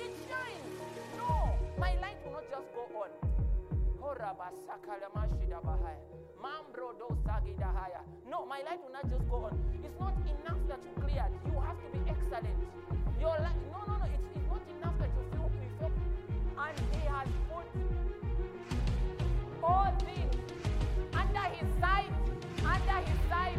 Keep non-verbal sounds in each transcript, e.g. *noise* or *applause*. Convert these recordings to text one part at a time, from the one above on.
It. No, my light will not just go on. No, my light will not just go on. It's not enough that you cleared. You have to be excellent. Your light, no, no, no. It's, it's not enough that you feel perfect. And He has put all things under His sight, under His sight,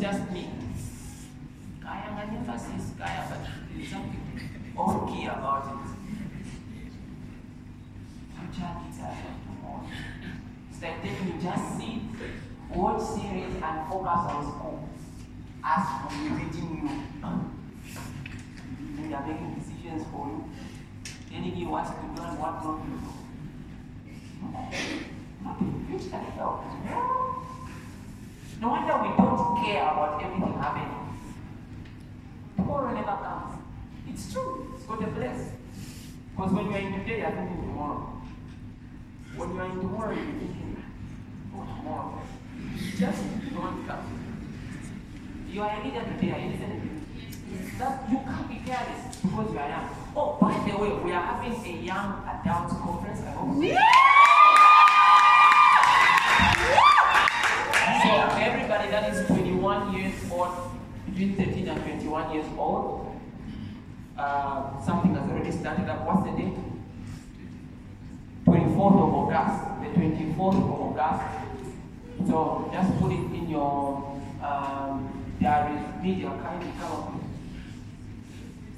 Just me. Kaya nga emphasis, kaya, but there's something key about it. Future kids are tomorrow. It's like taking you just sit, watch series, and focus on school. As for reading you, they are making decisions for you, telling you what to do and what not to do. Nothing. You can help. No wonder we don't care about everything happening. Tomorrow never comes. It's true. It's God bless. Because when you are in today, you are thinking tomorrow. When you are in tomorrow, you're thinking, oh, tomorrow. Just don't come. You are a leader today, are you listening? That you can't be careless because you are young. Oh, by the way, we are having a young adults conference. I hope. So everybody that is 21 years old, between 13 and 21 years old, uh, something has already started up. What's the date? 24th of August. The 24th of August. So just put it in your um, diary, media, kindly come up.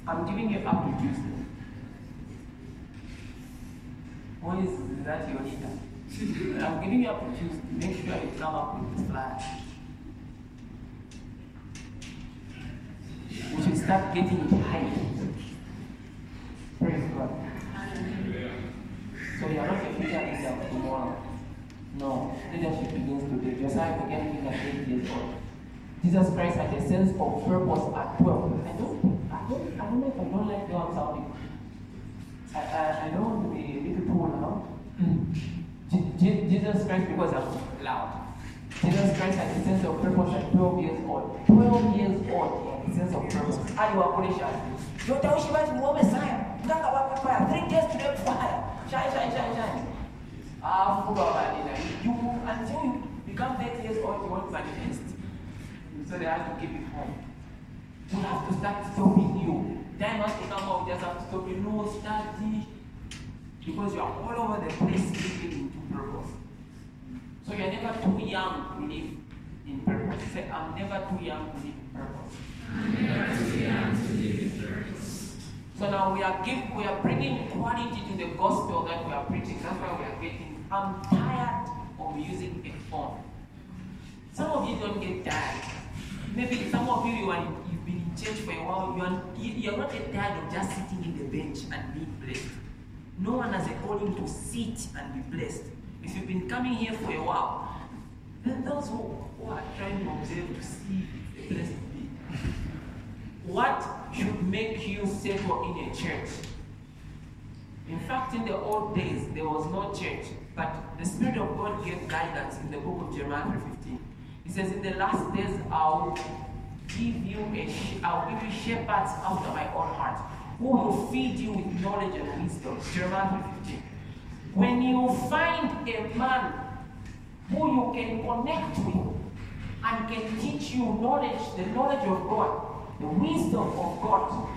I'm giving you up to Tuesday. Why is that your leader? I'm giving you up to Tuesday. Make sure you come up with this plan. We should start getting high. Praise God. So you are not a future leader of tomorrow. No, leadership begins today. Josiah began being at eight years old. Jesus Christ had a sense of purpose at 12. I don't, I don't, I don't know if I don't like way I'm sounding. I, I, I don't want to be a little too loud. Je- Je- Jesus Christ, because I'm loud. Jesus Christ had a sense of purpose at 12 years old. 12 years old, he had a sense of purpose. aliwakulisha yotaushi basi muombe sana mganga wakapaya three days to the fire. Shine shine shine shine alafu ah, babalina you until you become 30 years old you won't manifest so they have to keep it home. We have to start stopping you. Has to come out just have to stop you. No study. Because you are all over the place living into purpose. So you're never too young to live in purpose. Say i'm never too young to live in purpose So now we are give, we are bringing quality to the gospel that we are preaching. That's why we are getting. I'm tired of using a phone. Some of you don't get tired. Maybe some of you, you are, you've been in church for a while. You are you- you're not get tired of just sitting in the bench and being blessed. No one has a calling to sit and be blessed. If you've been coming here for a while, then those who, who are trying to observe to see the blessed be. What should make you settle in a church? In fact, in the old days, there was no church, but the Spirit of God gave guidance in the book of Jeremiah 15. He says, "In the last days, I'll give you a, sh- I'll give you shepherds after my own heart, who will feed you with knowledge and wisdom." Jeremiah 15. When you find a man who you can connect with and can teach you knowledge, the knowledge of God, the wisdom of God.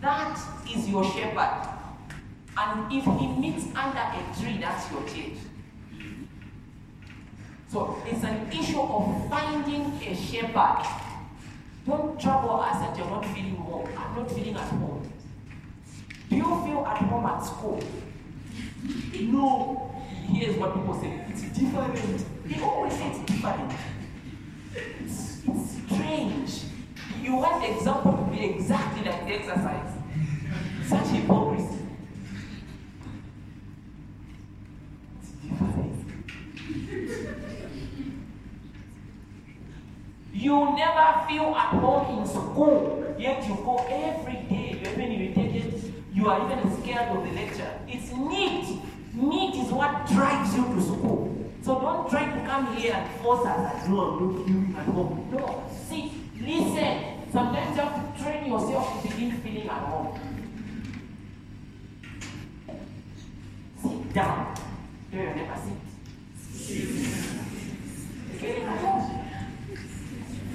That is your shepherd. And if he meets under a tree, that's your church. So it's an issue of finding a shepherd. Don't trouble us that you're not feeling home. I'm not feeling at home. Do you feel at home at school? No. Here's what people say. It's different. They always say it's different. It's, it's strange. You want the example to be exactly like the exercise. Such hypocrisy. You never feel at home in school, yet you go every day. You're even irritated. You are even scared of the lecture. It's neat. Neat is what drives you to school. So don't try to come here and force us as no, I'm not feeling at. No, sit, listen. Sometimes you have to train yourself to begin feeling at home. Sit down. Do you never sit? Feeling at home.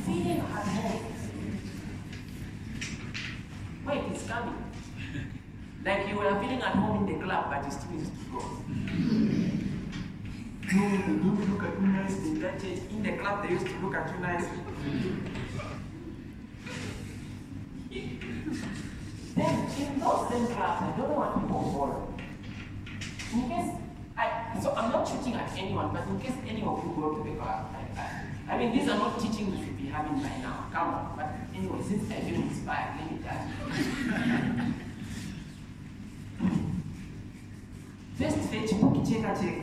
Feeling at home. Wait, it's coming. *laughs* Like you were feeling at home in the club, but you still need to go. No, they don't look at you nicely in that church. In the club, they used to look at you nicely. then, in those same clubs, I don't know what people follow. In case, I, so I'm not shooting at anyone, but in case any of you go to the club, I, I, I mean, these are not teachings we should be having by now. Come on. But anyway, since I feel inspired, let me tell you. *laughs* First Facebook cheka cheka.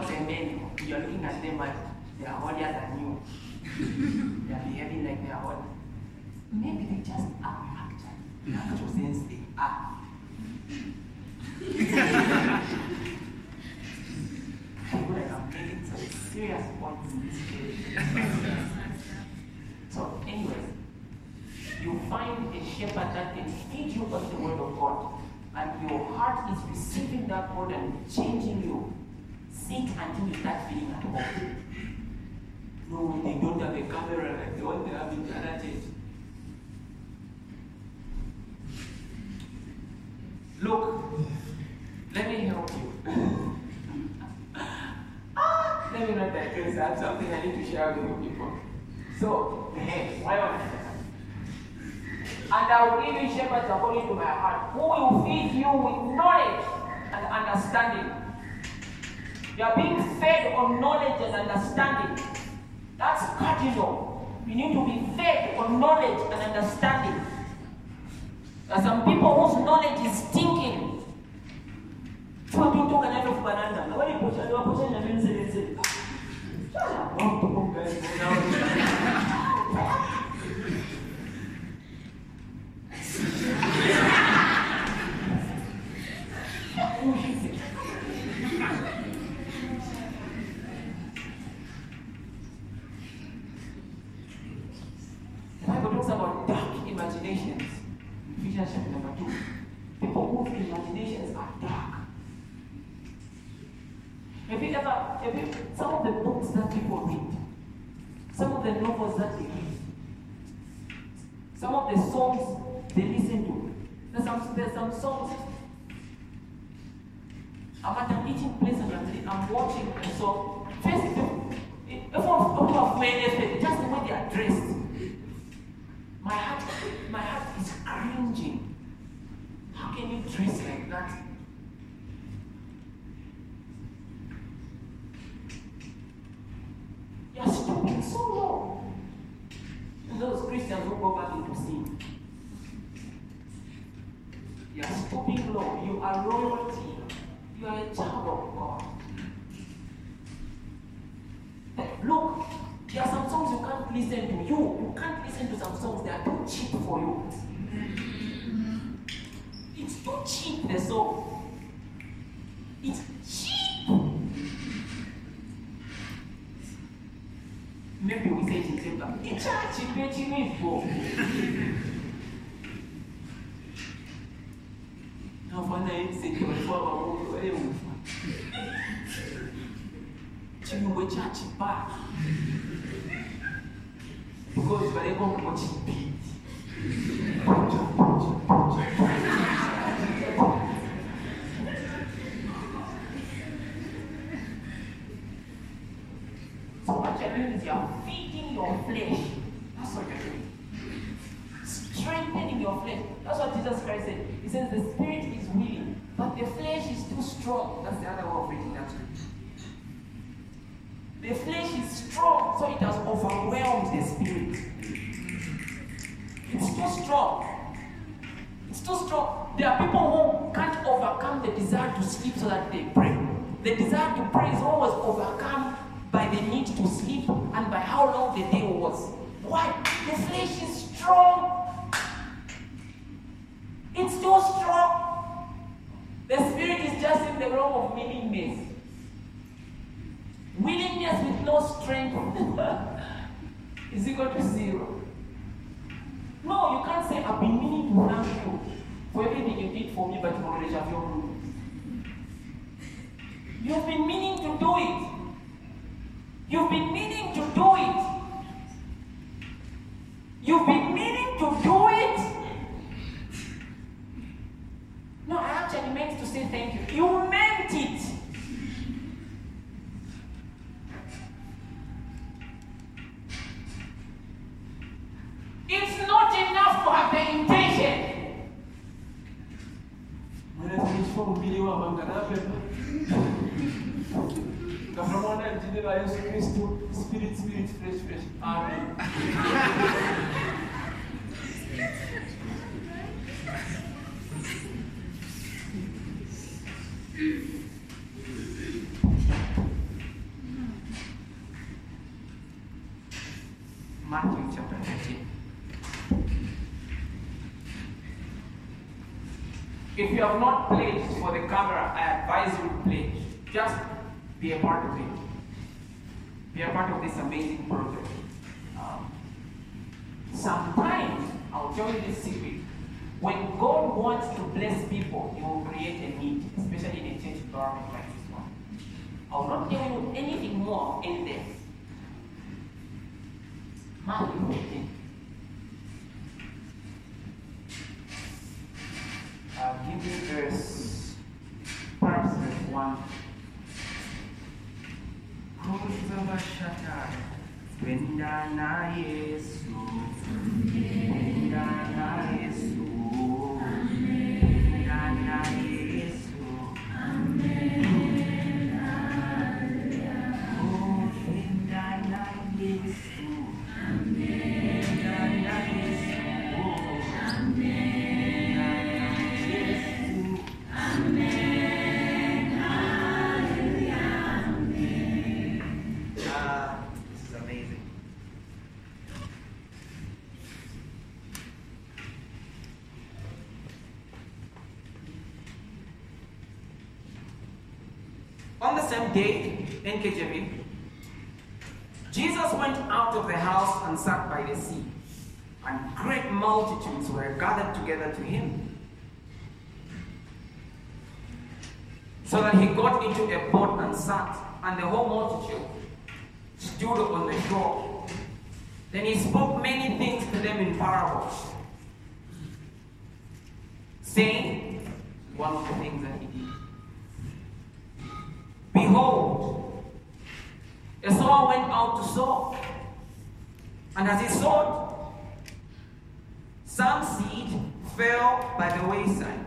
someone shouts amen, you are looking at them and they are holier than you. *laughs* they are behaving like they are holy. Maybe they just are actually. In actual sense, they are. I feel like I'm making some serious points in this case. *laughs* so, anyways, you find a shepherd that can feed you on the word of God, and your heart is receiving that word and changing you. Sit until you start feeling at home. No, they don't have a camera like the one they have in the church. Look, let me help you. ah, *laughs* let me not digress. I have something I need to share with you people. So, hey, why I and I will give you shepherds according to my heart, who will feed you with knowledge and understanding. You are being fed on knowledge and understanding. That's cardinal. You need to be fed on knowledge and understanding. There are some people whose knowledge is stinking. Flesh is too strong. That's the other way of reading that scripture. The flesh is strong, so it has overwhelmed the spirit. It's too strong. It's too strong. There are people who can't overcome the desire to sleep so that they pray. The desire to pray is always overcome by the need to sleep and by how long the day was. Why? The flesh is strong. It's too strong. The spirit is just in the realm of willingness. Willingness with no strength *laughs* is equal to zero. No, you can't say, I've been meaning to thank you for everything you did for me, but you already have your room. You've been meaning to do it. You've been meaning to do it. You've been meaning to do it. No, I actually meant to say thank you. You meant it. It's not enough to have the intention. kaframona jina la yesu kristu spirit spirit fresh fresh amen Matthew chapter 13. If you have not pledged for the camera, I advise you to pledge. Just be a part of it. Be a part of this amazing project. Um, sometimes, I'll tell you this secret. When God wants to bless people, He will create a need, especially in a church environment like this one. I will not tell you anything more in there. Matthew 14. I'll give you verse, perhaps verse 1. Kuzabashata, Penda na Yesu, Penda Day, NKJV, Jesus went out of the house and sat by the sea, and great multitudes were gathered together to him. So that he got into a boat and sat, and the whole multitude stood on the shore. Then he spoke many things to them in parables, saying, one the that he did. Behold, sower went out to sow. And as he sowed, some seed fell by the wayside.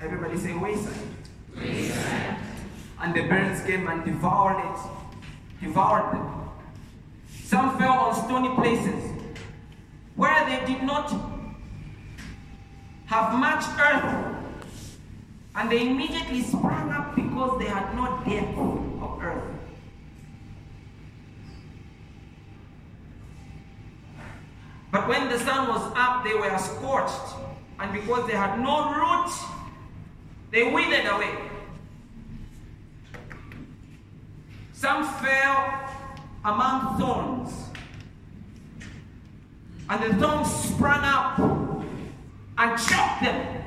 Everybody say wayside. And the birds came and devoured it, devoured them. Some fell on stony places where they did not have much earth. And they immediately sprang up because they had no depth of earth. When the sun was up, they were scorched. And because they had no root, they withered away. Some fell among thorns. And the thorns sprang up and choked them.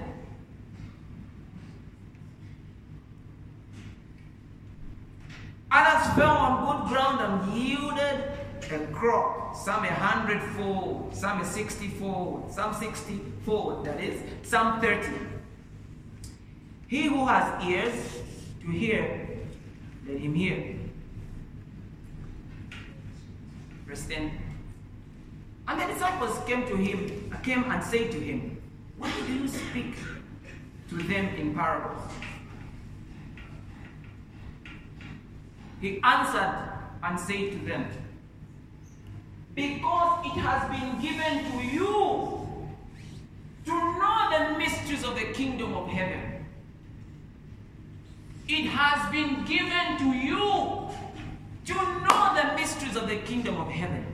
Others fell on good ground and yielded a crop. Some a hundredfold, some a sixtyfold, some sixtyfold, that is, some thirty. He who has ears to hear, let him hear. Verse 10. And the disciples came to him, came and said to him, Why do you speak to them in parables? He answered and said to them, Because it has been given to you to know the mysteries of the kingdom of heaven. It has been given to you to know the mysteries of the kingdom of heaven.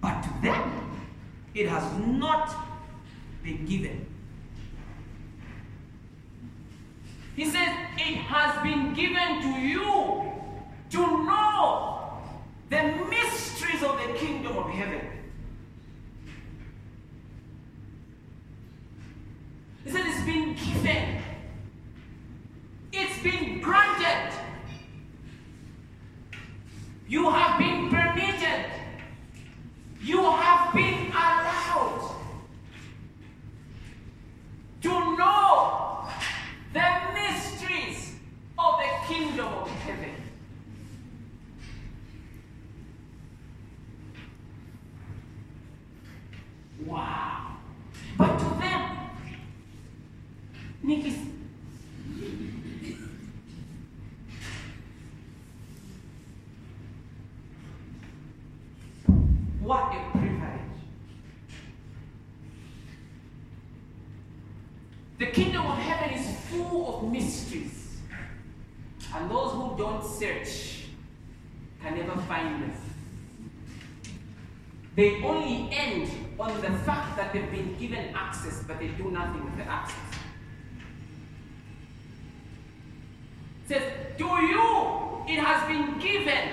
But to them, it has not been given. He says, It has been given to you to know the mysteries of the kingdom of heaven. He said, It's been given, it's been granted. You have been permitted. You have been allowed to know the mysteries of the kingdom of heaven. Wow. But to them, Nick What a privilege. The kingdom of heaven is full of mysteries. And those who don't search can never find them. They only end on the fact that they've been given access, but they do nothing with the access. It says, To you it has been given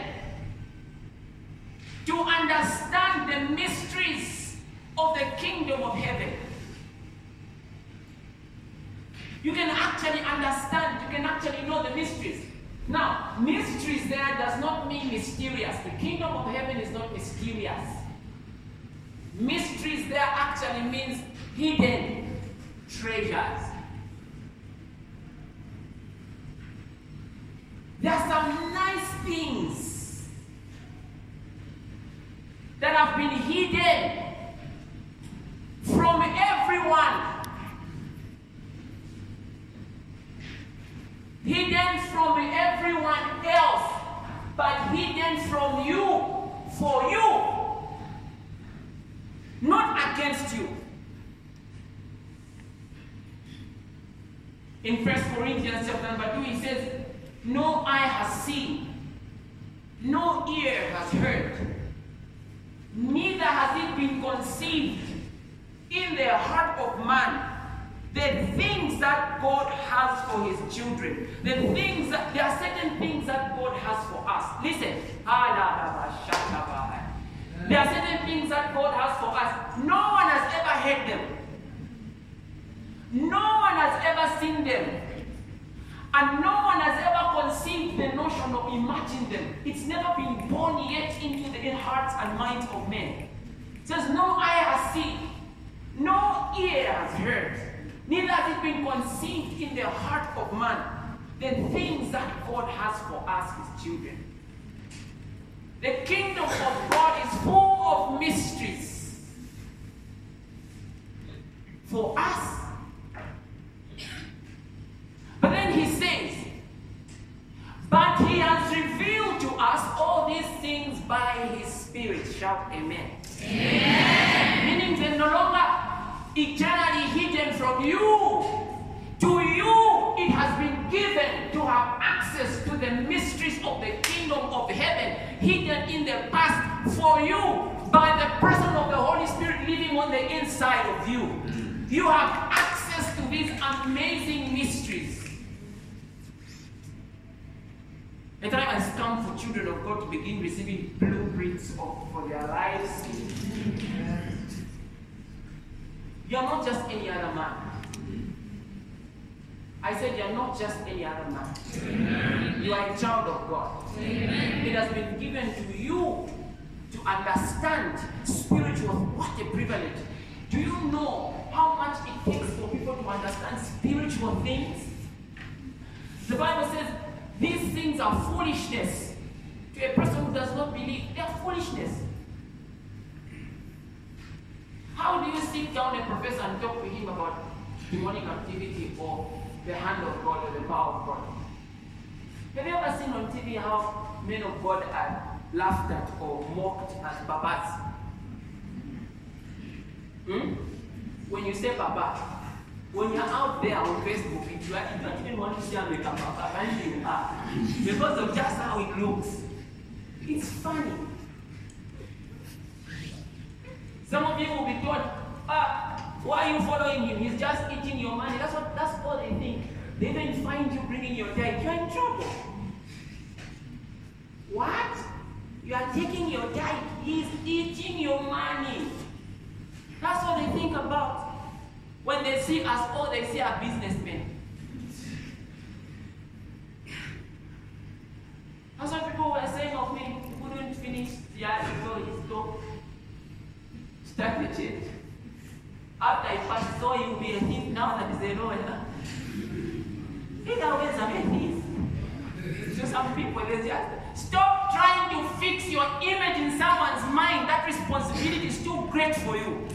to understand the mysteries of the kingdom of heaven. You can actually understand, you can actually know the mysteries. Now, mysteries there does not mean mysterious. The kingdom of heaven is not mysterious. Mysteries there actually means hidden treasures. There are some nice things that have been hidden from everyone. Hidden from everyone else, but hidden from you for you, not against you. In First Corinthians chapter number 2, he says, No eye has seen, no ear has heard, neither has it been conceived in the heart of man the things that God has for his children. The things that there are certain things that God has for us. Listen. Ah, There are certain things that God has for us. No one has ever heard them. No one has ever seen them. And no one has ever conceived the notion of imagining them. It's never been born yet into the hearts and minds of men. It says, No eye has seen, no ear has heard, neither has it been conceived in the heart of man the things that God has for us, his children. The kingdom of God is full of mysteries for us. But then he says, But he has revealed to us all these things by his spirit. Shout amen. Amen. Meaning they're no longer eternally hidden from you. To you, it has been given to have access to the mysteries of the kingdom of heaven, hidden in the past for you by the person of the Holy Spirit living on the inside of you. You have access to these amazing mysteries. A time has come for children of God to begin receiving blueprints of, for their lives. You are not just any other man. I said you are not just any other man. You are a child of God. It has been given to you to understand spiritual. What a privilege. Do you know how much it takes for people to understand spiritual things? The Bible says these things are foolishness to a person who does not believe. They are foolishness. How do you sit down a professor and talk to him about demonic activity or the hand of God or the power of God? Have you ever seen on TV how men of God are laughed at or mocked as babas? Hmm? When you say papa, when you're out there on Facebook, you, are, you don't even want to see a makeup papa ranting you are because of just how it looks. It's funny. Some of you will be told, ah, why are you following him? He's just eating your money. That's what that's all they think. They don't find you bringing your tithe. You're in trouble. What? You are taking your tithe. He's eating your money. That's what they think about. When they see us, all they see are businessmen. That's what people were saying of me. Couldn't finish the article, his. Start the church. After I passed, saw you be a thief, now that is a lawyer. Either ways, I'm a thief. To some people, they just stop trying to fix your image in someone's mind. That responsibility is too great for you.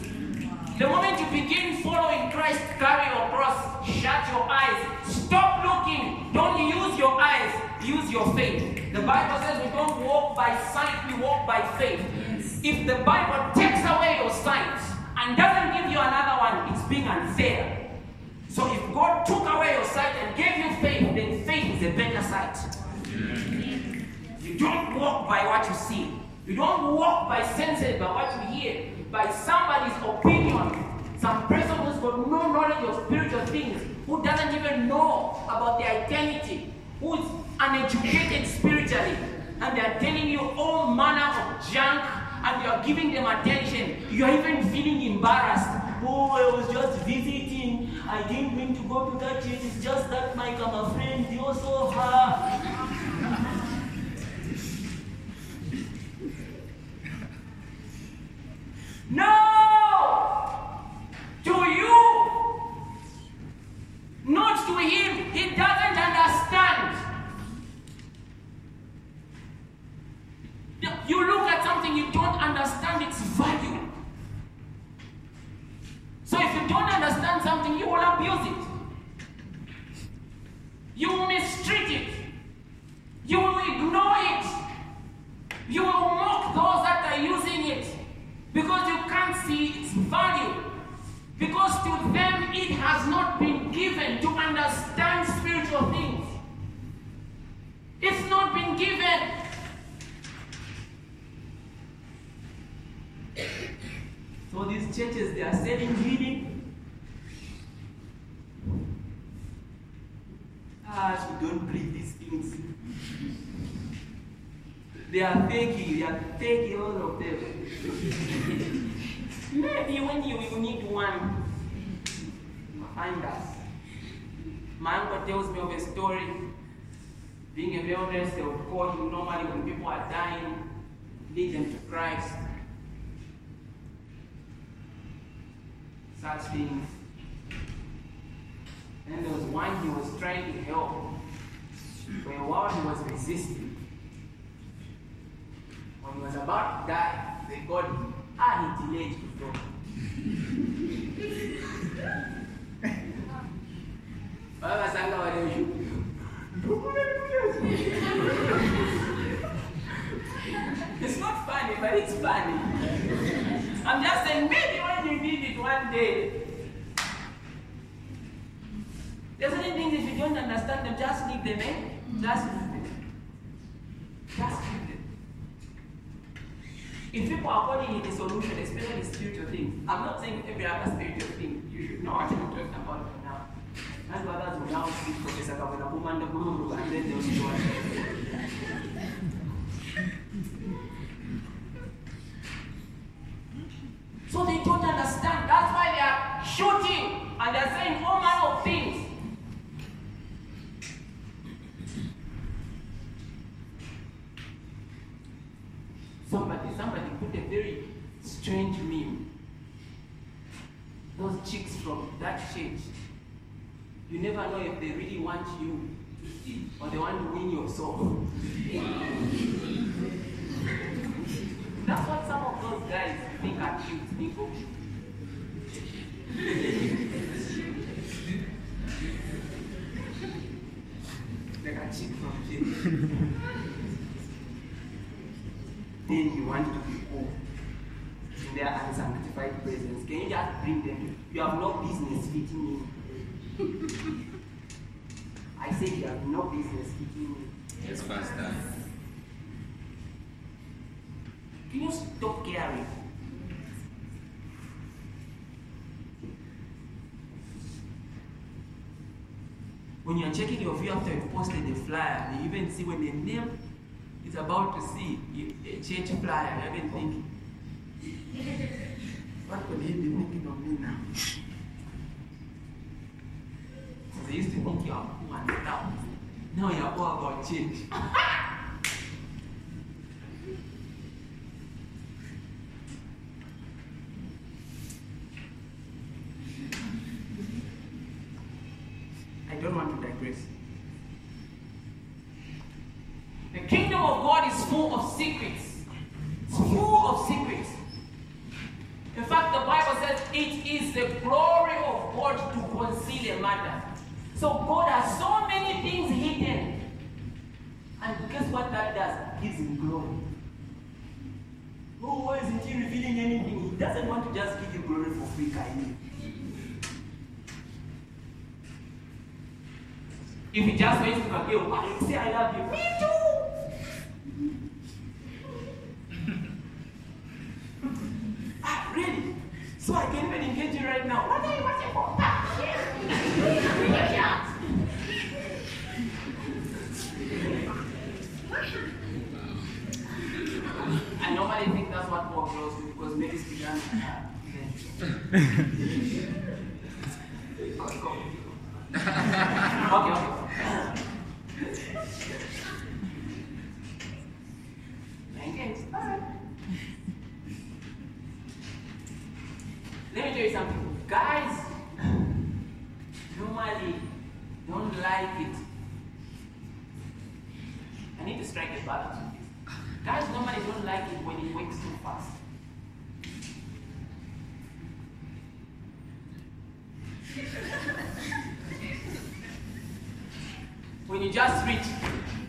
The moment you begin following Christ, carry your cross, shut your eyes, stop looking. Don't use your eyes, use your faith. The Bible says we don't walk by sight, we walk by faith. If the Bible takes away your sight and doesn't give you another one, it's being unfair. So if God took away your sight and gave you faith, then faith is a better sight. You don't walk by what you see. You don't walk by senses, by what you hear, by somebody's opinion. Some person who's got no knowledge of spiritual things, who doesn't even know about their identity, who's uneducated spiritually, and they're telling you all manner of junk, and you're giving them attention. You're even feeling embarrassed. Oh, I was just visiting. I didn't mean to go to that church. It's just that Mike, I'm friend. You're so hard. *laughs* No! To you! Not to him. He doesn't understand. You look at something, you don't understand its value. So if you don't understand something, you will abuse it. You will mistreat it. You will ignore it. You will mock those that are using it because you can't see its value. Because to them it has not been given to understand spiritual things. It's not been given. So these churches, they are selling healing. Ah, we don't believe these things. They are fakey, they are fakey, all of them. *laughs* Maybe when you, you need one, find us. My uncle tells me of a story. Being a wellness, they would call him normally when people are dying, lead them to Christ. And there was one he was trying to help. For while he was resisting. When he was about to die, they got him. Ah, he delayed to go. Babasanga walioshuka. It's not funny, but it's funny. I'm just saying, maybe need day. There's certain things if you don't understand them, just leave them, eh? Just leave them. Just leave them. If people are calling it a solution, especially spiritual things, I'm not saying every other spiritual thing. You should know what I'm talking about for now. And others will now see Professor Kavana Kumanda Guru and then they'll see. So they don't understand. That's why they are shooting and they're saying oh, all manner of things. Somebody, somebody put a very strange meme. Those chicks from that church, you never know if they really want you to see or they want to win your soul. *laughs* That's what some of those guys think are cute people. like a chick then you want to be cool in their unsanctified presence. Can you just bring them? You have no business fitting in. I said you have no business fitting in. Yes, Pastor. You stop caring? When you're checking your view after you've posted the flyer, you even see when the name is about to see you- a church flyer, you even think, what could he be thinking of me now? They used to think you are poor and stuff. Now you're all about change. *laughs* If he just went to Kageo, why did you say I love you? Me too! ah, really? So I can even engage you right now. What are you watching for? Ah, yes. I normally think that's what more girls do because ladies began. Uh, okay, go. okay, okay. Thank you. Bye. Let me tell you something. Guys normally don't like it. I need to strike a balance with this. Guys normally don't like it when it works too fast. When you just reach,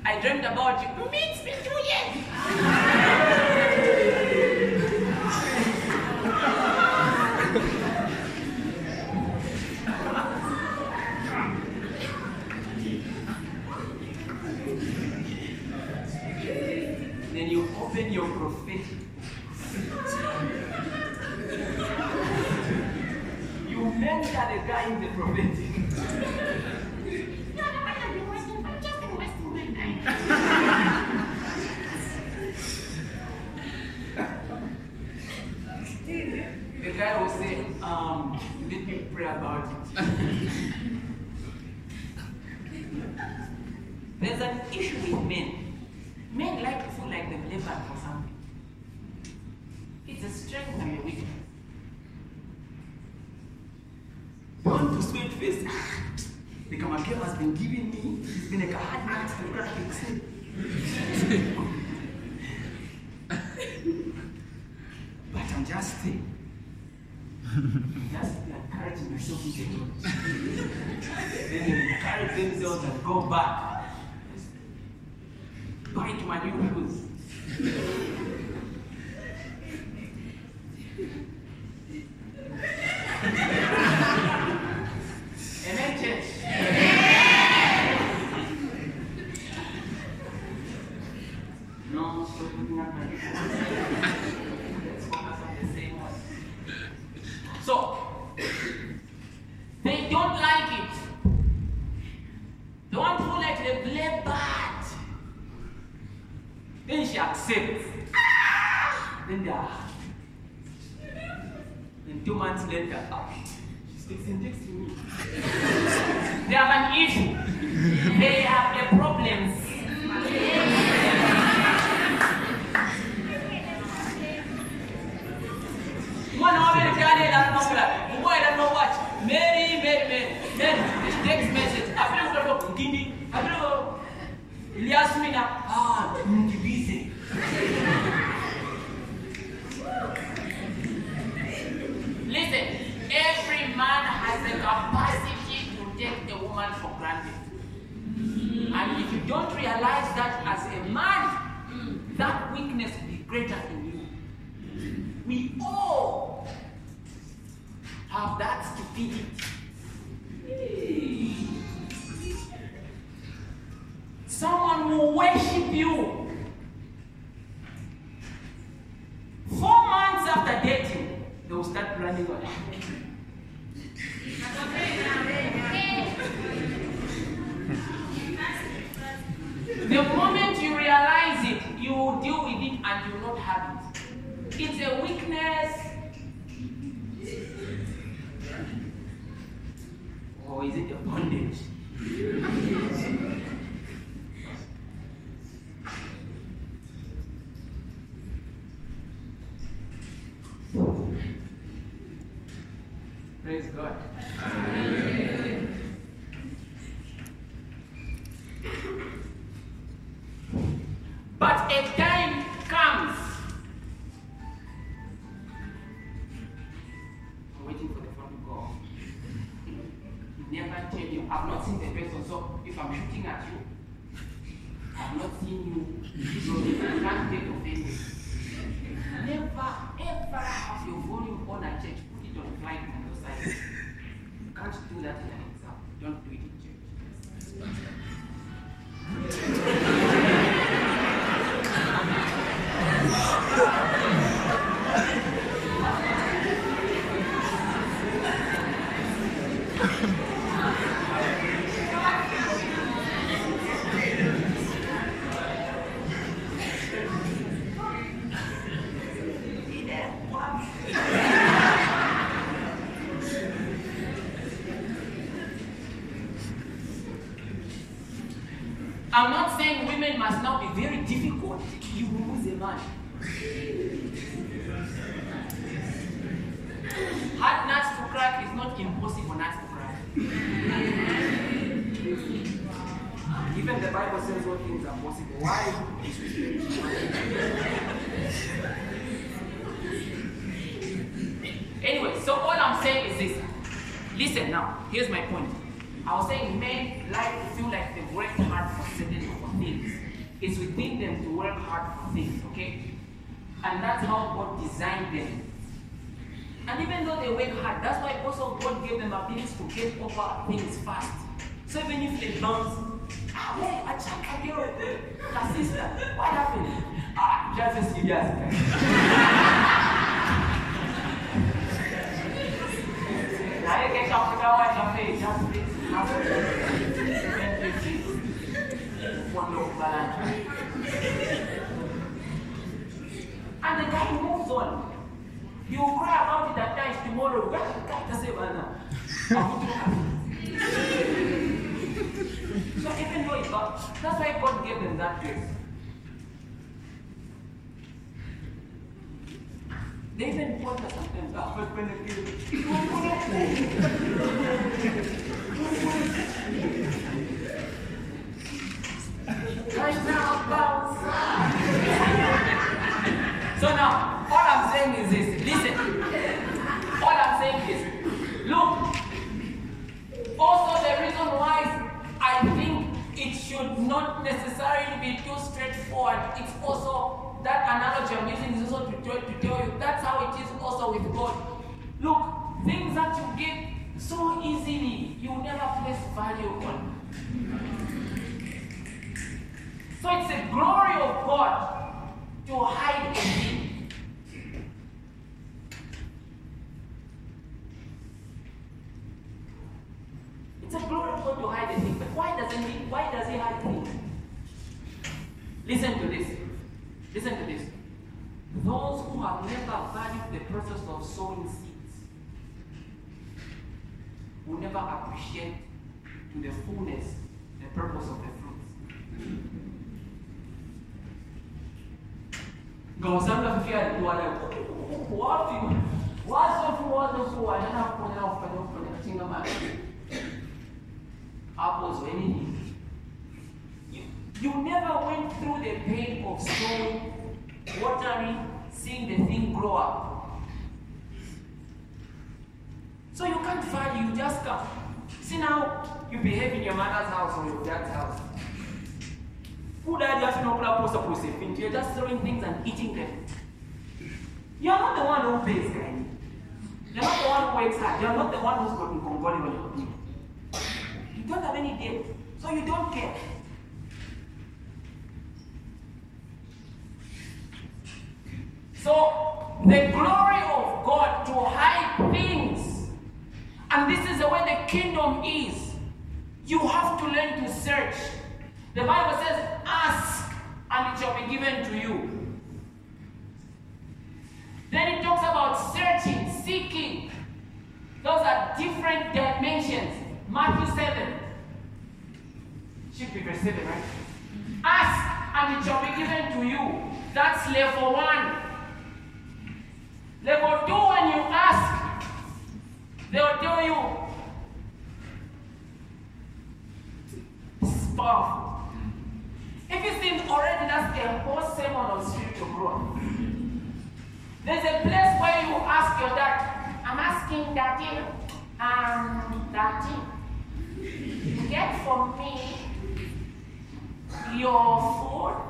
I dreamed about you. Meet me two then you open your prophetic. you mentor the guy in the prophetic. Mwana wa Mary Jane doesn't know what. The boy doesn't know what. Mary, Mary, Mary. Then the text message. I feel like I'm Gindi. I feel Elias Mina. Ah, women must now be very difficult. You will lose a man. Hard nuts to crack is not impossible nuts to crack. Even the Bible says all things are possible. Why Anyway, so all I'm saying is this. Listen now, here's my point. I was saying men like to feel like they've worked hard for certain for things. It's within them to work hard things, okay? And that's how God designed them. And even though they work hard, that's why also God gave them ability to get over things fast. So even if they bounce, ah, hey, I check a girl, my sister, what happened? Ah, just serious. Que já foi lá, já fez, já fez, já fez. Quando balance. And the guy moves on. He will cry about it at times tomorrow. The guy doesn't. So even though it's not, that's why God gave them that grace. They even wonder sometimes, ah, but when they Right now. *laughs* So now, all I'm saying is this. Listen. All I'm saying is, look. Also, the reason why I think it should not necessarily be too straightforward. It's also that analogy I'm using is also to tell, to tell you that's how it is also with God. Look, things that you get so easily, you never place value on. So it's a glory of God to hide a thing. It's a glory of God to hide a thing, but why doesn't he? Why does he hide things? Listen to this. Listen to this. those who have never valued the process of sowing seeds will appreciate to the fullness the purpose of the fruits. Ngamsanga fikia alikuwa na wapi? Wazo tu wazo tu anaenda kufanya kufanya kufanya katinga mali. Apples or anything. You, you never went through the pain of sowing, watering, seeing the thing grow up. So you can't value, you just come. See now, you behave in your mother's house or your dad's house. Who dad just not put post up with You're just throwing things and eating them. You're not the one who pays, guy. You're not the one who works hard. You're not the one who's got Congoli when you're doing. You don't have any debt, so you don't care. So the glory of God to hide things, and this is the way the kingdom is. You have to learn to search. The Bible says, "Ask, and it shall be given to you." Then it talks about searching, seeking. Those are different dimensions. Matthew 7. Should be verse 7, right? Ask, and it shall be given to you. That's level one. Level two, when you ask, they'll tell you. This is powerful. If you think already that's a whole sermon on spiritual growth. There's a place where you ask your dad, I'm asking daddy, um, daddy, get for me your food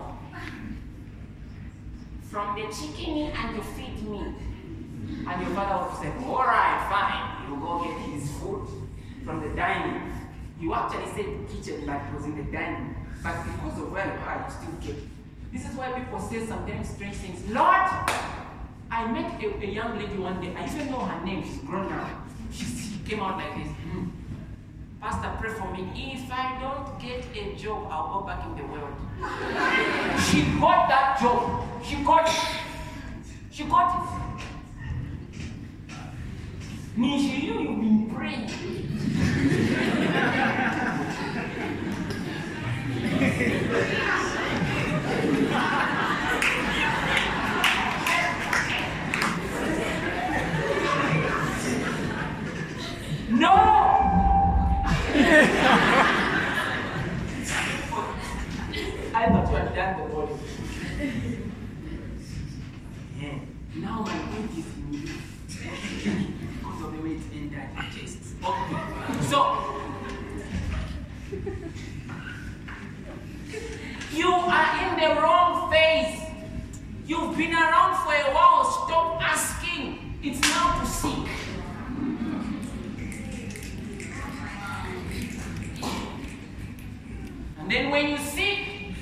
from the chicken and you feed me. And your father say, all right, fine. You go get his food from the dining. You actually said kitchen like it was in the dining. But because of where you are, you still get. This is why people say some sometimes strange things. Lord, I met a, a young lady one day. I even know her name. She's grown now. She, she came out like this. "Hmm, Pastor, pray for me. If I don't get a job, I'll go back in the world. she got that job. She got it. She got it. Nishi, you, you've been praying. *laughs* No! I thought you had done the body. Yeah. Now my point is in you. because of the way it entered your chest. Okay. So, you are in the wrong phase. You've been around for a while. Stop asking. It's now to seek. And then when you seek,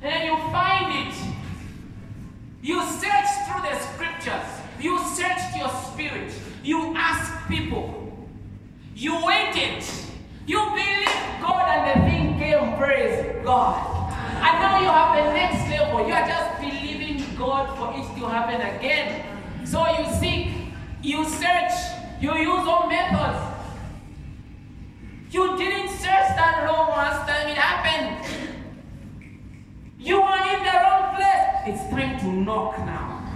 then you find it. You search through the scriptures. You search your spirit. You ask people. You waited. You believe God and the thing came. Praise God. And now you have the next level. You are just believing God for it to happen again. So you seek, you search, you use all methods. You didn't search that long last time it happened. You are in the wrong place. It's time to knock now.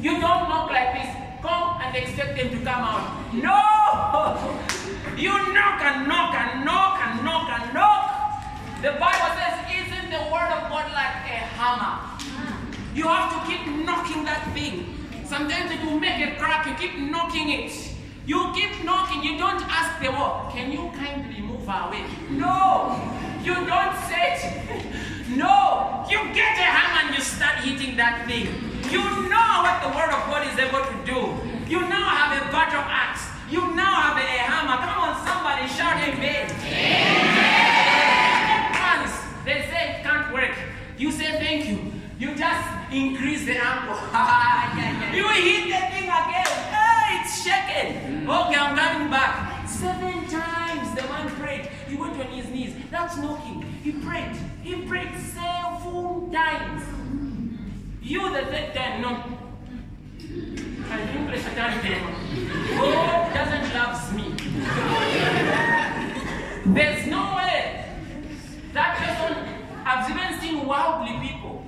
You don't knock like this. Come and expect them to come out. No! You knock and knock and knock and knock and knock. The Bible says, word of God like a hammer? You have to keep knocking that thing. Sometimes it will make a crack. You keep knocking it. You keep knocking. You don't ask the wall, can you kindly move away? No. You don't say it. *laughs* No. You get a hammer and you start hitting that thing. You know what the word of God is able to do. You now have a battle axe. You now have a hammer. Come on, somebody shout amen. Once You say thank you. You just increase the angle. *laughs* Yeah, yeah. you hit the thing again. Hey, it's shaking. Mm. Okay, I'm coming back. Seven times the man prayed. He went on his knees. That's knocking. He prayed. He prayed seven times. You the third time, no. I think demon. God doesn't love me. There's no way. That person, I've even seen worldly people.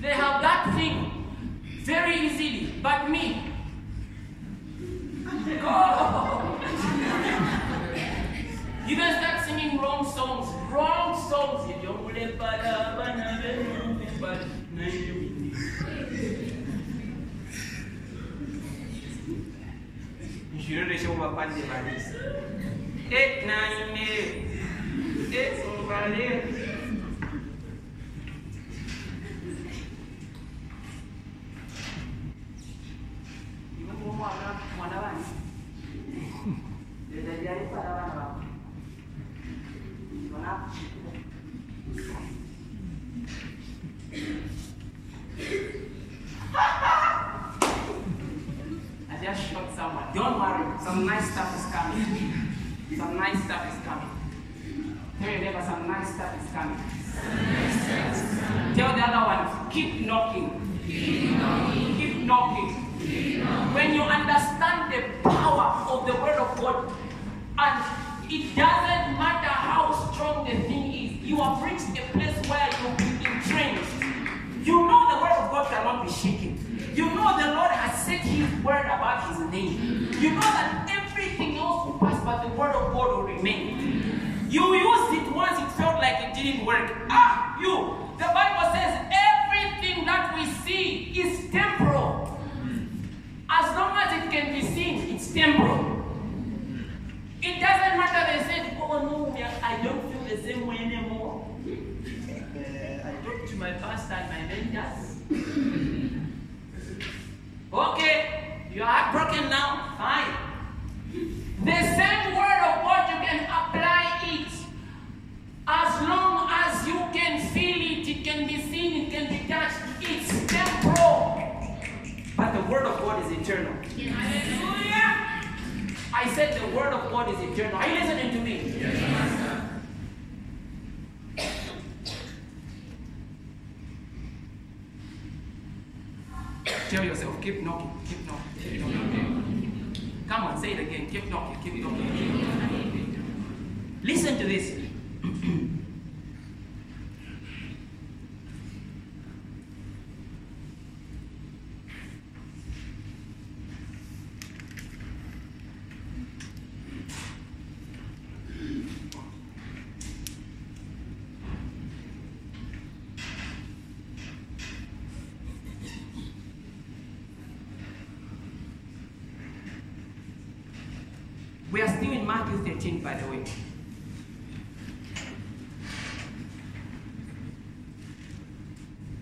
They have that thing very easily. But me, God. *laughs* You guys start singing wrong songs. Wrong songs. Nshirudishe umapande balisi. Eight, nine, eight. Eight, umbale. Iwe I just shot someone. Don't worry, some nice stuff is coming. Some nice stuff is coming. Tell your neighbor some nice stuff is coming. Tell the other one, keep knocking. Keep knocking. When you understand the power of the word of God, and it doesn't matter how strong the thing is, you have reached a place where you've been entrenched. You know the word of God cannot be shaken. You know the Lord has said his word about his name. You know that everything else will pass, but the word of God will remain. You used it once, it felt like it didn't work. Ah, you. The Bible says everything that we see is temporal. As long as it can be seen, it's temporal. It doesn't matter they said, oh no, I don't feel the same way anymore. Uh, I talked to my pastor and my mentors. okay, you are heartbroken now, fine. The same word of God, you can apply it. As long as you can feel it, it can be seen, it can be touched, it's temporal. But the word of God is eternal. Hallelujah. I said the word of God is eternal. Are you listening to me? Yes, Tell yourself, keep knocking, keep knocking, keep knocking. Come on, say it again. Keep knocking, keep knocking, keep knocking. Listen to this. *clears throat* 18, by the way.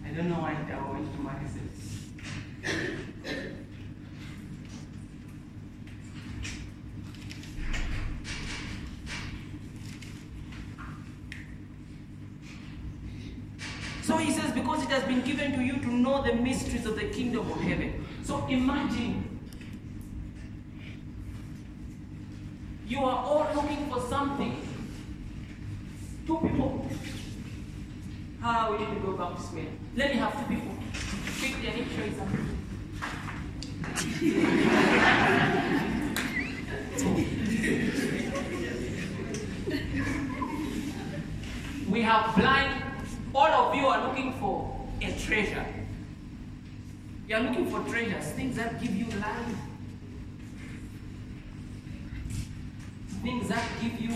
I don't know why I went to my research. So he says, because it has been given to you to know the mysteries of the kingdom of heaven. So imagine you are all looking for something. Two people. Ah, we need to go back to Spain. Let me have two people. Pick their name, show you something. we have blind. All of you are looking for a treasure. You are looking for treasures, things that give you life. Things that give you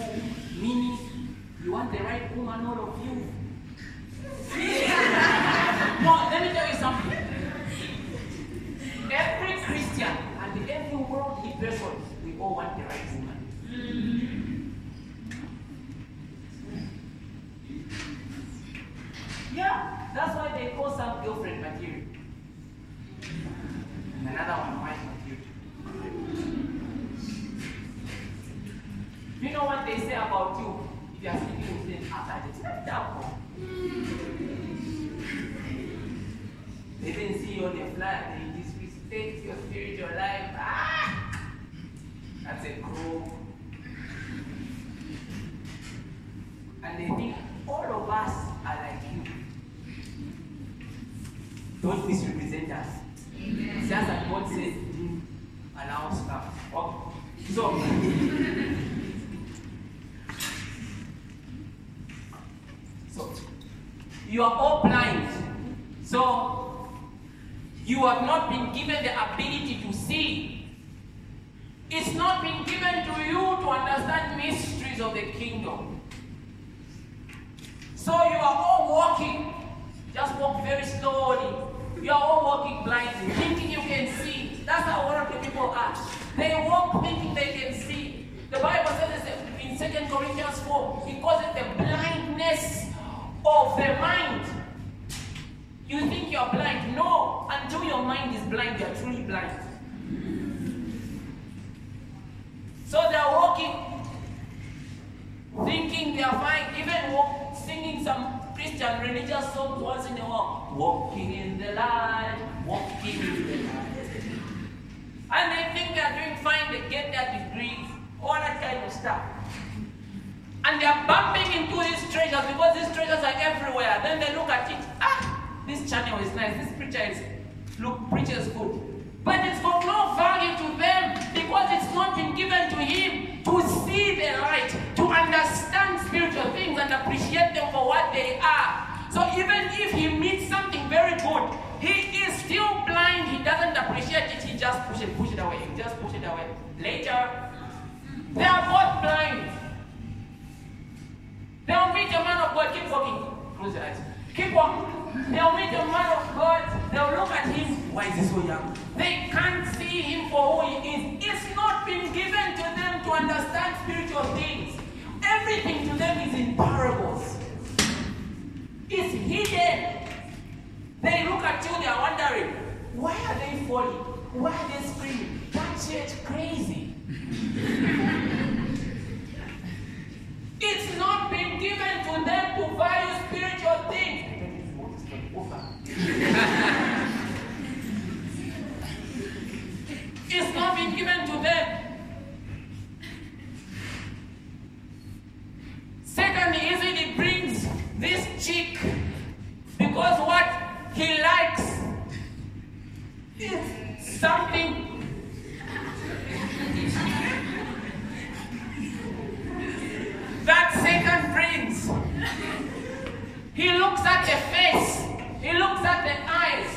meaning. You want the right woman, all of you. no, let me tell you something. Every Christian and every worldly person, we all want the right woman. Yeah, that's why they call some girlfriend material. And another one wife material. You know what they say about you if you are sleeping with them after it's not that They didn't see you on the flat, they disrespect your spiritual life. Ah! That's a crow. And they think all of us are like you. Don't misrepresent us. It's just that God says, mm, allow stuff. Okay. So, so, you are all blind. So, you have not been given the ability to see. It's not been given to you to understand mysteries of the kingdom. So you are all walking, just walk very slowly. You are all walking blindly, thinking you can see. That's how one of the people are. They walk thinking they can see. The Bible says in 2 Corinthians 4, it calls it the blindness of the mind. You think you're blind. No, until your mind is blind, you're truly blind. So they're walking, thinking they're fine, even walk, singing some Christian religious songs once in a while. Walking in the light, walking in the light. And they think they're doing fine, they get their degrees, all that kind of stuff. And they're bumping into these treasures because these treasures are everywhere. Then they look at it, ah, this channel is nice, this preacher is, look, preacher is good. But it's got no value to them because it's not been given to him to see the light, to understand spiritual things and appreciate them for what they are. So even if he meets something very good, he is still blind, he doesn't appreciate it, he just push it, push it away, he just push it away. Later, they are both blind. They'll meet a man of God, keep walking. Close your eyes. Keep walking. They'll meet a man of God, they'll look at him. Why is he so young? They can't see him for who he is. It's not been given to them to understand spiritual things. Everything to them is in parables. It's hidden. They look at you, they are wondering, why are they falling? Why are they screaming? That church crazy. *laughs* It's not been given to them to value spiritual things. *laughs* it's not been given to them. Satan easily brings this chick because what he likes is something that Satan brings. He looks at the face, he looks at the eyes.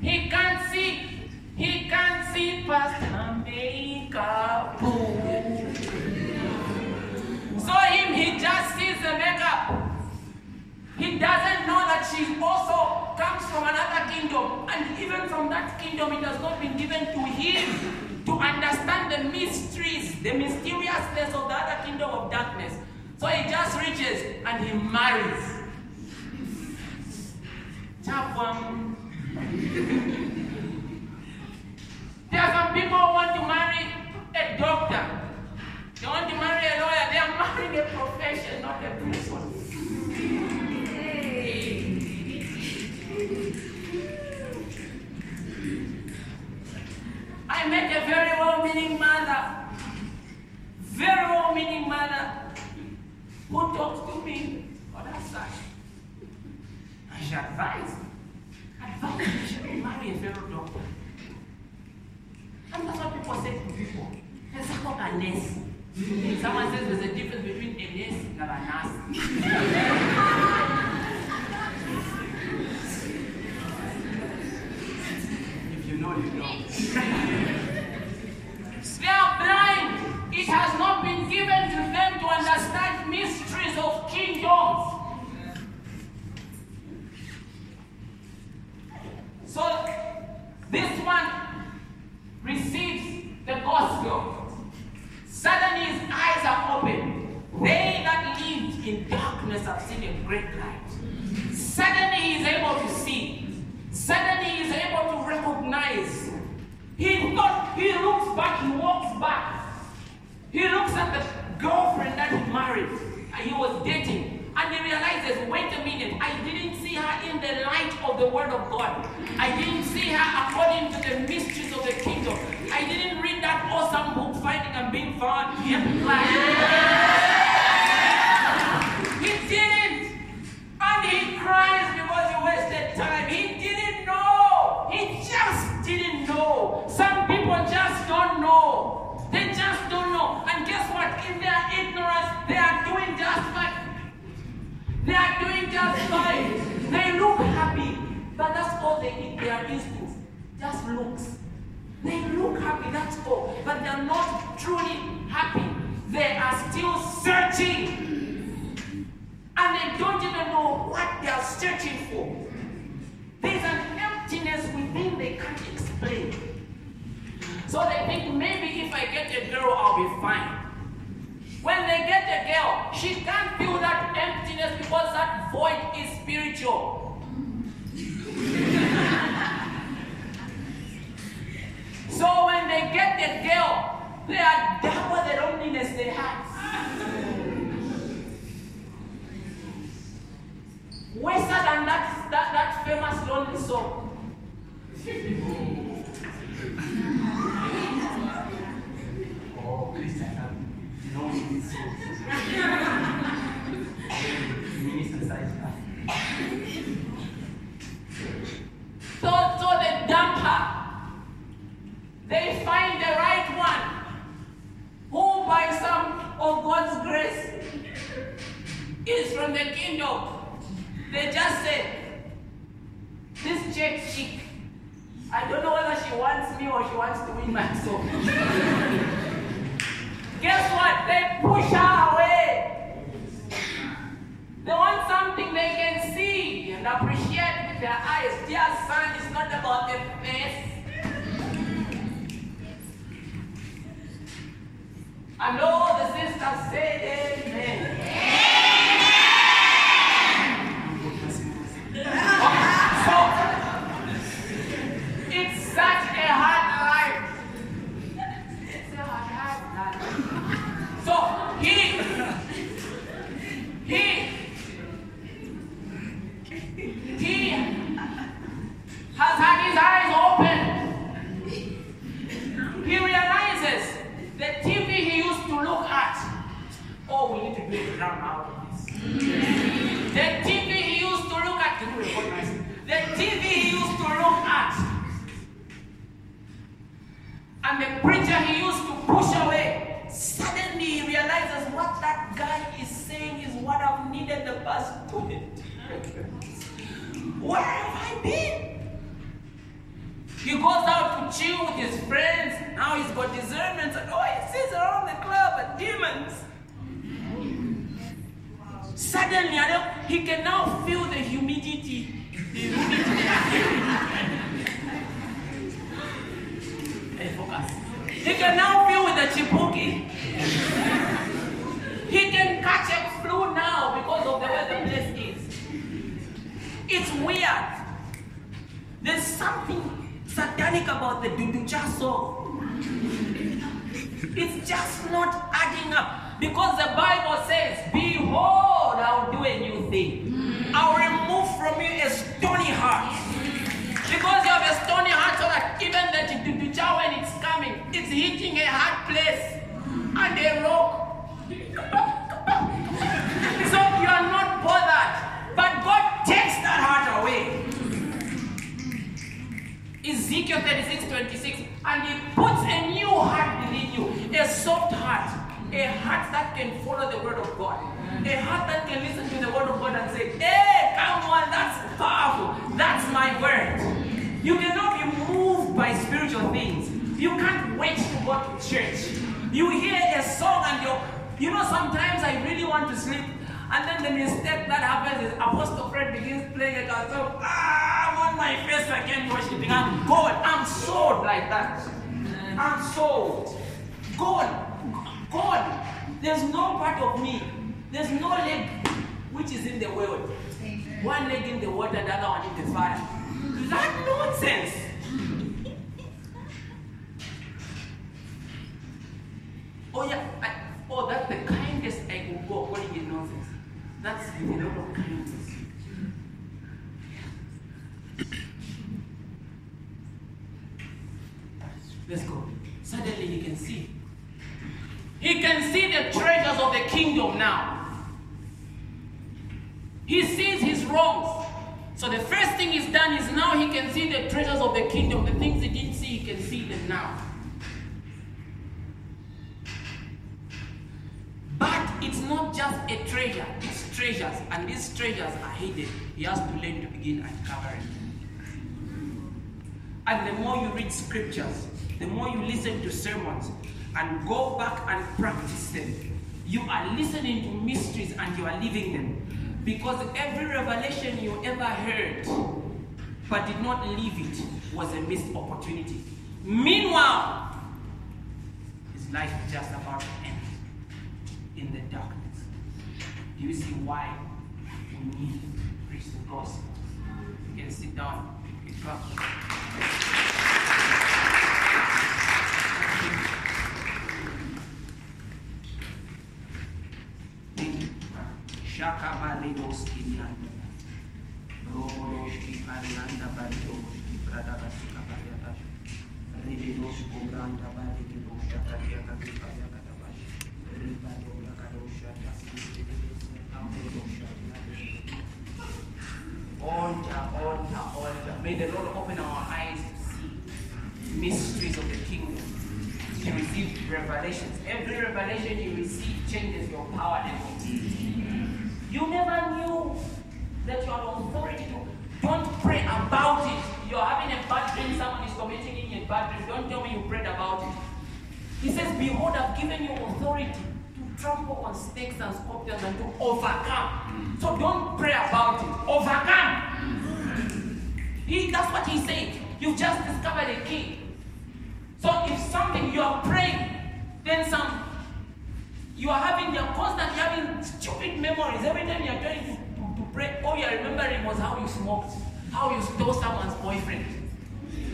He can't see, he can't see past makeup. So him, he just sees the makeup. He doesn't know that she also comes from another kingdom. And even from that kingdom, it has not been given to him to understand the mysteries, the mysteriousness of the other kingdom of darkness. So he just reaches and he marries. Chapwam. There are some people who want to marry a doctor. They want to marry a lawyer. They are marrying a profession, not a person. I met a very well-meaning mother, very well-meaning mother, who talks to me on that side. She advised, advised me she should marry a fellow doctor. And that's what people say to people. There's something called a nurse. Someone says there's a difference between a nurse and a nurse. if you know, you know. They are blind. It has not been given to them to understand mysteries of kingdoms. So this one receives the gospel. Suddenly his eyes are open. They that lived in darkness have seen a great light. Suddenly he is able to see. Suddenly he is able to recognize. He thought, he looks back, he walks back. He looks at the girlfriend that he married, he was dating, and he realizes, wait a minute, I didn't see her in the light of the Word of God. I didn't see her according to the mysteries of the kingdom. I didn't read that awesome book, Finding and Being Found. Yep. He like that. I'm sold. Gone. Gone. There's no part of me. There's no leg which is in the world. One leg in the water, the other one in the fire. That nonsense. oh yeah, I, oh that's the kindest I could go calling it nonsense. That's the level of kindness. kingdom now. He sees his wrongs. So the first thing he's done is now he can see the treasures of the kingdom. The things he didn't see, he can see them now. But it's not just a treasure, it's treasures. And these treasures are hidden. He has to learn to begin uncovering. And the more you read scriptures, the more you listen to sermons, and go back and practice them, you are listening to mysteries and you are living them. Because every revelation you ever heard but did not live it was a missed opportunity. Meanwhile, his life is just about to end in the darkness. Do you see why we need to preach the gospel? You can sit down. Can come. Shaka Balidos Kilianda. Robodoski Arianda Balidoski Pradabasika Baliadash. Ribidos Kubranda Balidos Shakatia Kakipaya Katabash. Ribadola Kadosha Altar, altar, altar. May the Lord open our eyes to see mysteries of the kingdom. To receive revelations. Every revelation you receive changes your power level. You never knew that you are authority to. Don't pray about it. You're having a bad dream, someone is committing in a bad dream. Don't tell me you prayed about it. He says, Behold, I've given you authority to trample on snakes and scorpions and to overcome. Mm. So don't pray about it. Overcome. He, that's what he said. You've just discovered a key. So if something you are praying, then some you are having, you are constantly having stupid memories. Every time you are trying to, to, to pray, all you are remembering was how you smoked, how you stole someone's boyfriend,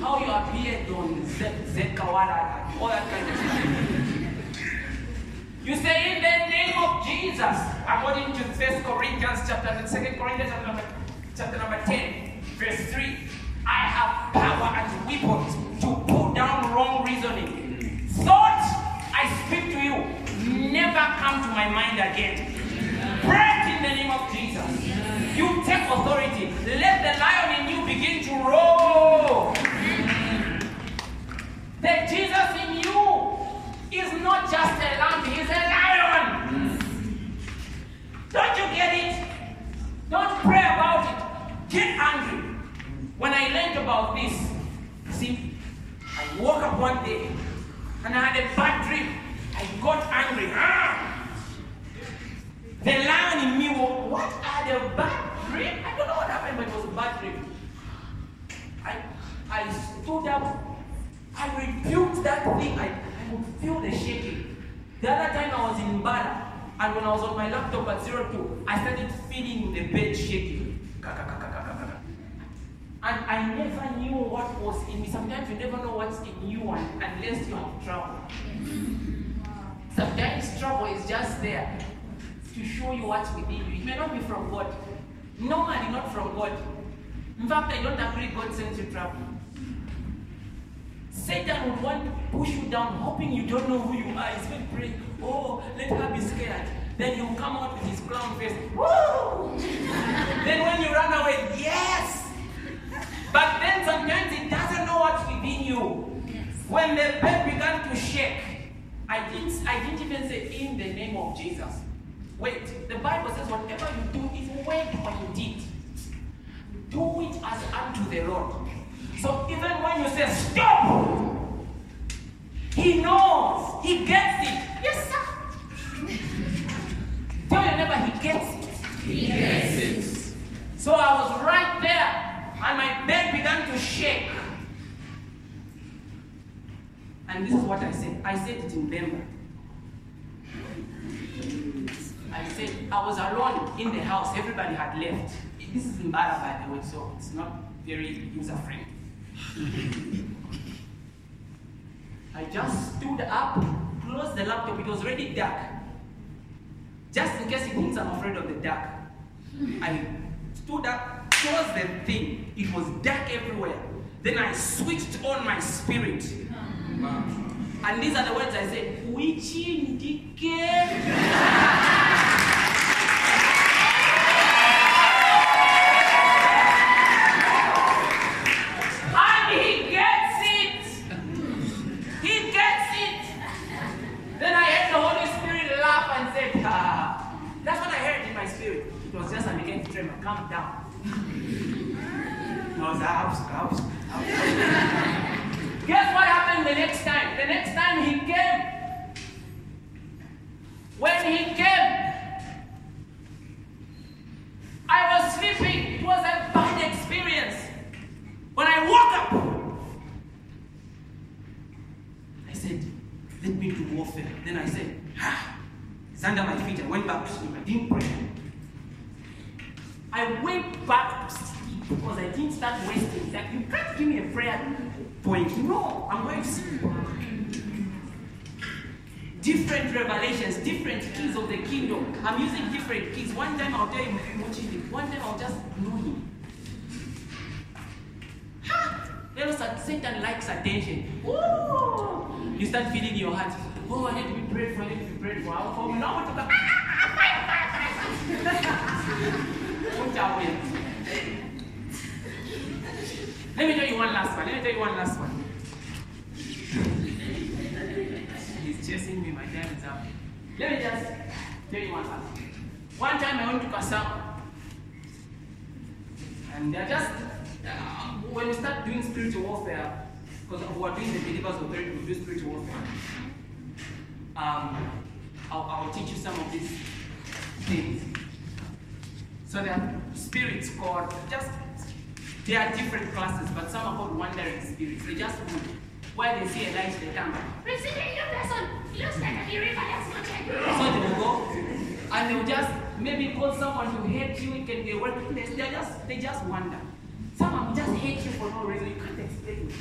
how you appeared on Z, Z Kawala, all that kind of stuff. You say, in the name of Jesus, according to First Corinthians chapter, Second Corinthians chapter number, chapter number 10, verse 3, I have power and weapons to pull down wrong reasoning. Thought I speak to you never come to my mind again. Break in the name of Jesus. You take authority. Let the lion in you begin to roar. That Jesus in you is not just a lamb, he's a lion. Don't you get it? Don't pray about it. Get angry. When I learned about this, see, I woke up one day and I had a bad dream. I got angry. Ah! The lion in me, what are the bad dream? I don't know what happened, but it was a bad dream. I, I stood up. I rebuked that thing. I, I could feel the shaking. The other time I was in Bala, and when I was on my laptop at 02, I started feeling the bed shaking. And I never knew what was in me. Sometimes you never know what's in you unless you have trouble. Sometimes trouble is just there to show you what's within you. It may not be from God. Normally not from God. In fact, I don't agree God sends you trouble. Satan would want to push you down, hoping you don't know who you are. He's going to pray, oh, let her be scared. Then he'll come out with his clown face. Woo! then when you run away, yes! But then sometimes it doesn't know what's within you. When the bed began to shake, I didn't, I didn't even say in the name of Jesus. Wait, the Bible says whatever you do, if word or deed, do it as unto the Lord. So even when you say stop, he knows, he gets it. Yes, sir. Tell your neighbor he gets it. He gets it. So I was right there, and my bed began to shake. And this is what I said. I said it in Bemba. I said I was alone in the house. Everybody had left. This is in by the way, so it's not very user friendly. *laughs* I just stood up, closed the laptop. It was already dark. Just in case it thinks I'm afraid of the dark. I stood up, closed the thing. It was dark everywhere. Then I switched on my spirit. And these are the words I said, which indicate. And he gets it. He gets it. Then I heard the Holy Spirit laugh and said, ah. That's what I heard in my spirit. warfare. Then I said, ah, it's under my feet. I went back to sleep. I didn't pray. I went back to sleep because I didn't start wasting. Like, you can't give me a prayer point. No, I'm going to sleep. Different revelations, different keys of the kingdom. I'm using different keys. One time I'll tell him watching. One time I'll just know him. Ha! You know, Satan likes attention. Ooh! You start feeling your heart. Oh, I need to be prayed for. I need to be prayed for. I'll call me now. To. Watch out, wait. Let me tell you one last one. Let me tell you one last one. He's chasing me. My time is up. Let me just tell you one last one. Time I went to Kasama. And they're just, uh, when we start doing spiritual warfare, because we are doing the believers authority, we do spiritual warfare. Um, I'll, I'll teach you some of these things. So there are spirits called, just, they are different classes, but some are called wandering spirits. They just move. Where they see a light, they come. Receive your person. Looks like a miracle. That's what I do. So they will go and they will just maybe call someone to hate you. It can be a workplace. They just they just wonder. Someone will just hate you for no reason. You can't explain it.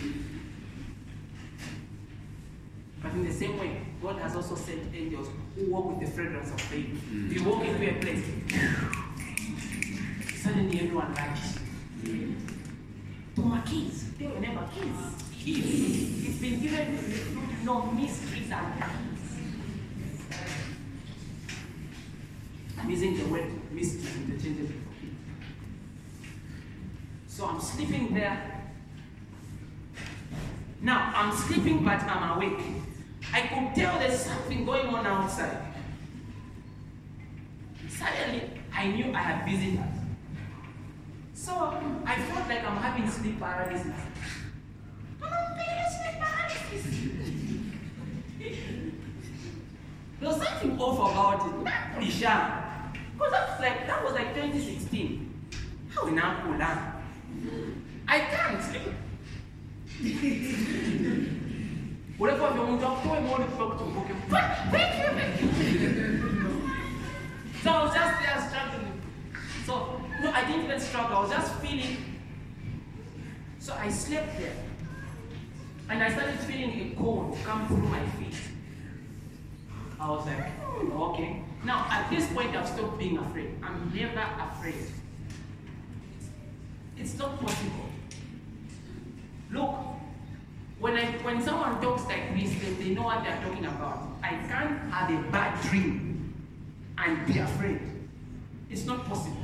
But in the same way, God has also sent angels who walk with the fragrance of faith. Mm. You walk into a place, suddenly everyone likes you. To my kids, they were never kids. Kids. It's been given with no keys. I'm using the word mystery interchangeably for kids. So I'm sleeping there. Now I'm sleeping, but I'm awake. I could tell there's something going on outside. Suddenly, I knew I had visitors. So I felt like I'm having sleep paralysis. I'm having sleep paralysis. There was something off about it. Not Risham. Because that was like that was like 2016. How in Akula? I can't sleep. Whatever you want to to, I want to talk to him. Okay. Thank you, thank you. So I was just there struggling. So no, I didn't even struggle. I was just feeling. So I slept there. My feet. I was like, "Hmm, okay. Now, at this point, I've stopped being afraid. I'm never afraid. It's not possible. Look, when, I, when someone talks like this, they, they know what they're talking about. I can't have a bad dream and be afraid. It's not possible.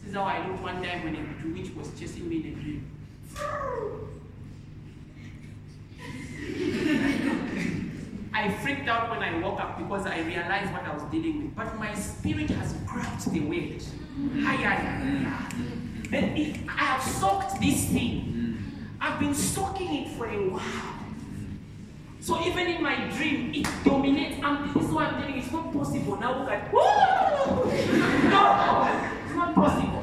This is how I looked one time when a witch was chasing me in a dream. I freaked out when I woke up because I realized what I was dealing with. But my spirit has grabbed the weight. I have soaked this thing. I've been soaking it for a while. So even in my dream, it dominates. And this is what I'm telling you, it's not possible. Now *laughs* no, it's not possible.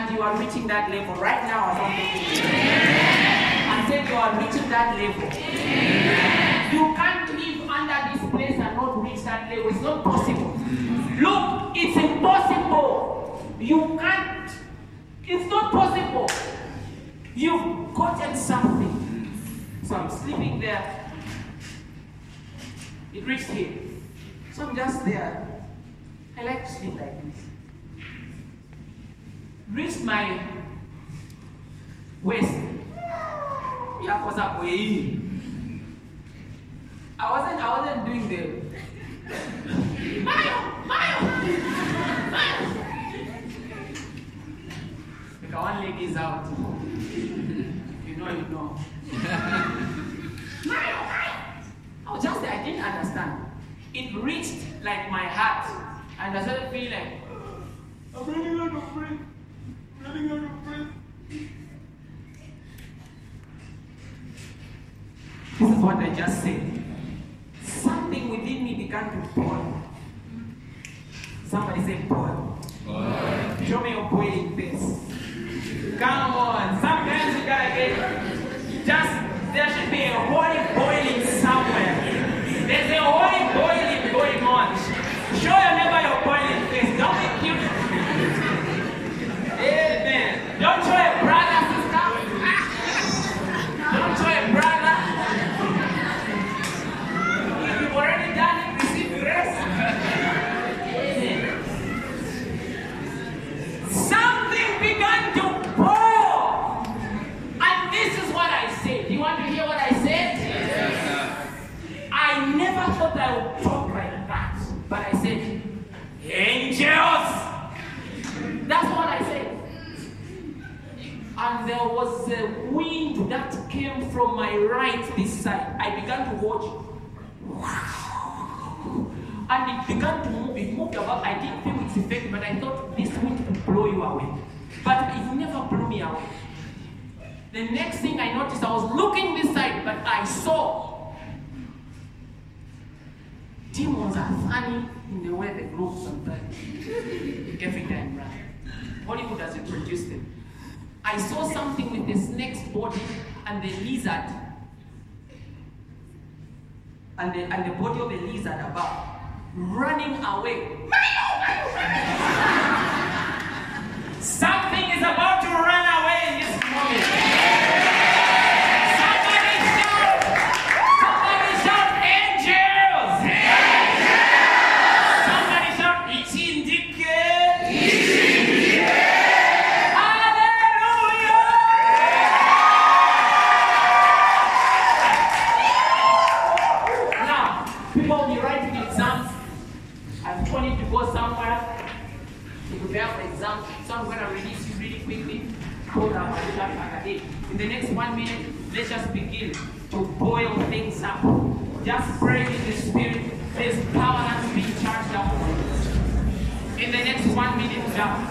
And you are reaching that level right now as I'm talking. I said you are reaching that level. You can't live under this place and not reach that level. It's not possible. Look, it's impossible. You can't. It's not possible. You've gotten something. So I'm sleeping there. It reached here. So I'm just there. I like to sleep like this. Reached my waist. zako hii. I wasn't I wasn't doing the Mayo, Mayo, Mayo. Like one leg is out. You know, you know. Mayo. I was just I didn't understand. It reached like my heart, and I started feeling like oh, I'm running out of breath. This is what I just said. the next one minute, let's just begin to boil things up. Just pray in the spirit. There's power that's being charged up. In the next one minute, now.